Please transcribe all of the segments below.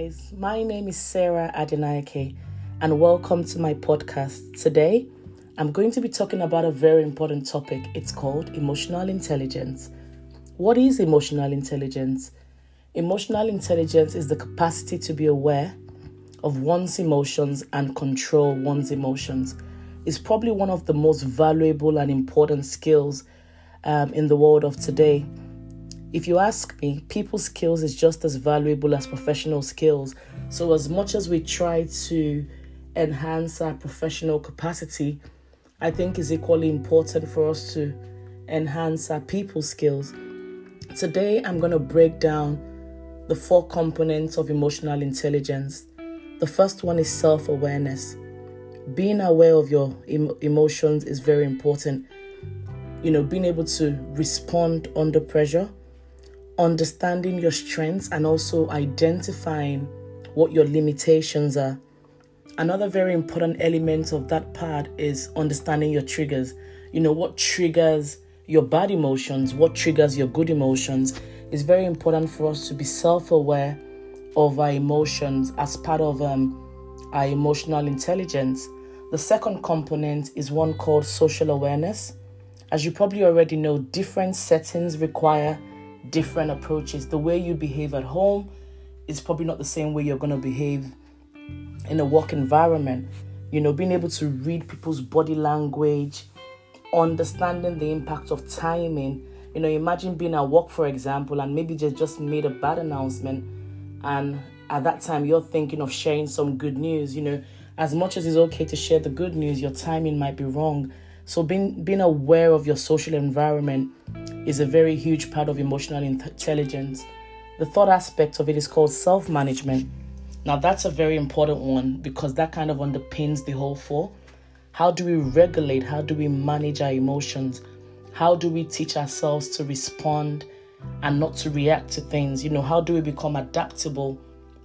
guys. My name is Sarah Adenike, and welcome to my podcast. Today, I'm going to be talking about a very important topic. It's called emotional intelligence. What is emotional intelligence? Emotional intelligence is the capacity to be aware of one's emotions and control one's emotions. It's probably one of the most valuable and important skills um, in the world of today if you ask me, people skills is just as valuable as professional skills. So, as much as we try to enhance our professional capacity, I think is equally important for us to enhance our people skills. Today, I'm going to break down the four components of emotional intelligence. The first one is self awareness. Being aware of your em- emotions is very important. You know, being able to respond under pressure understanding your strengths and also identifying what your limitations are. Another very important element of that part is understanding your triggers. You know, what triggers your bad emotions, what triggers your good emotions. It's very important for us to be self aware of our emotions as part of um, our emotional intelligence. The second component is one called social awareness. As you probably already know, different settings require different approaches. The way you behave at home is probably not the same way you're going to behave in a work environment. You know, being able to read people's body language, understanding the impact of timing. You know, imagine being at work, for example, and maybe just just made a bad announcement, and at that time you're thinking of sharing some good news. You know, as much as it's okay to share the good news, your timing might be wrong. So being being aware of your social environment is a very huge part of emotional intelligence. The third aspect of it is called self management. Now, that's a very important one because that kind of underpins the whole four. How do we regulate? How do we manage our emotions? How do we teach ourselves to respond and not to react to things? You know, how do we become adaptable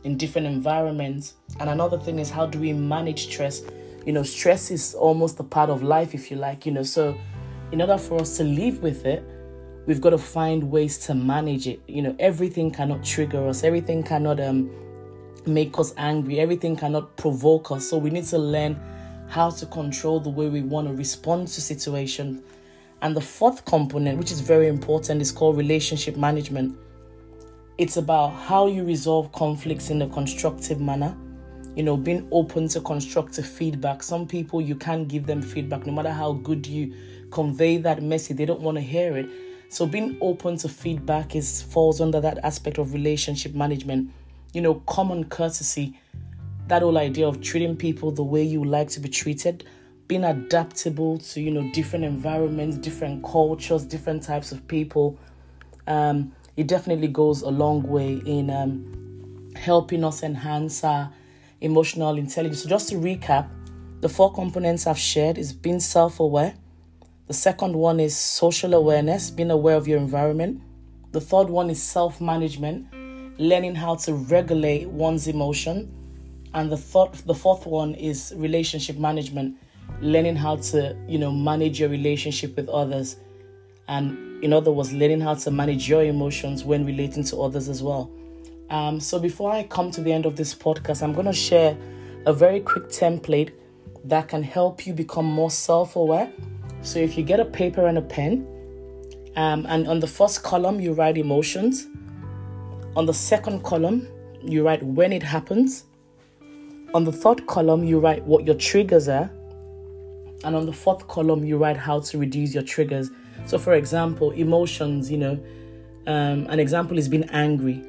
in different environments? And another thing is, how do we manage stress? You know, stress is almost a part of life, if you like, you know. So, in order for us to live with it, we've got to find ways to manage it. You know, everything cannot trigger us, everything cannot um, make us angry, everything cannot provoke us. So we need to learn how to control the way we want to respond to situations. And the fourth component, which is very important, is called relationship management. It's about how you resolve conflicts in a constructive manner. You know, being open to constructive feedback. Some people you can't give them feedback, no matter how good you convey that message, they don't want to hear it. So being open to feedback is falls under that aspect of relationship management. You know, common courtesy, that whole idea of treating people the way you like to be treated, being adaptable to you know different environments, different cultures, different types of people. Um, it definitely goes a long way in um, helping us enhance our emotional intelligence. So just to recap, the four components I've shared is being self-aware the second one is social awareness, being aware of your environment. The third one is self management, learning how to regulate one's emotion. And the third, the fourth one is relationship management, learning how to, you know, manage your relationship with others. And in other words, learning how to manage your emotions when relating to others as well. Um, so before I come to the end of this podcast, I'm going to share a very quick template that can help you become more self aware so if you get a paper and a pen, um, and on the first column you write emotions, on the second column you write when it happens, on the third column you write what your triggers are, and on the fourth column you write how to reduce your triggers. So, for example, emotions, you know, um, an example is being angry.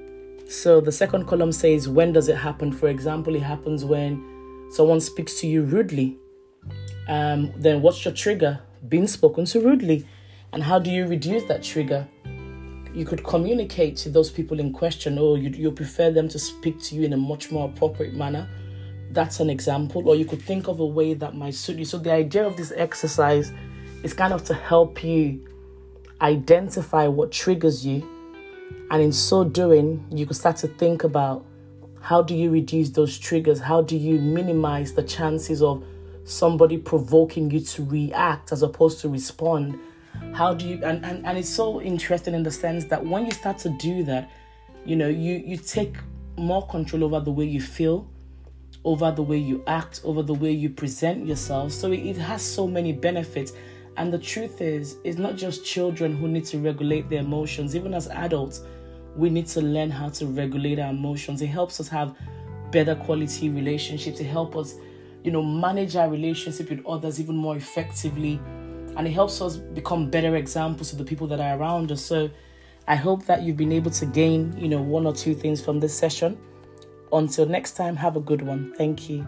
So the second column says when does it happen? For example, it happens when someone speaks to you rudely. Um, then what's your trigger? Being spoken to rudely. And how do you reduce that trigger? You could communicate to those people in question, or you, you prefer them to speak to you in a much more appropriate manner. That's an example. Or you could think of a way that might suit you. So, the idea of this exercise is kind of to help you identify what triggers you. And in so doing, you could start to think about how do you reduce those triggers? How do you minimize the chances of somebody provoking you to react as opposed to respond how do you and, and and it's so interesting in the sense that when you start to do that you know you you take more control over the way you feel, over the way you act, over the way you present yourself. So it has so many benefits. And the truth is, it's not just children who need to regulate their emotions, even as adults, we need to learn how to regulate our emotions. It helps us have better quality relationships. It helps us, you know, manage our relationship with others even more effectively. And it helps us become better examples to the people that are around us. So I hope that you've been able to gain, you know, one or two things from this session. Until next time, have a good one. Thank you.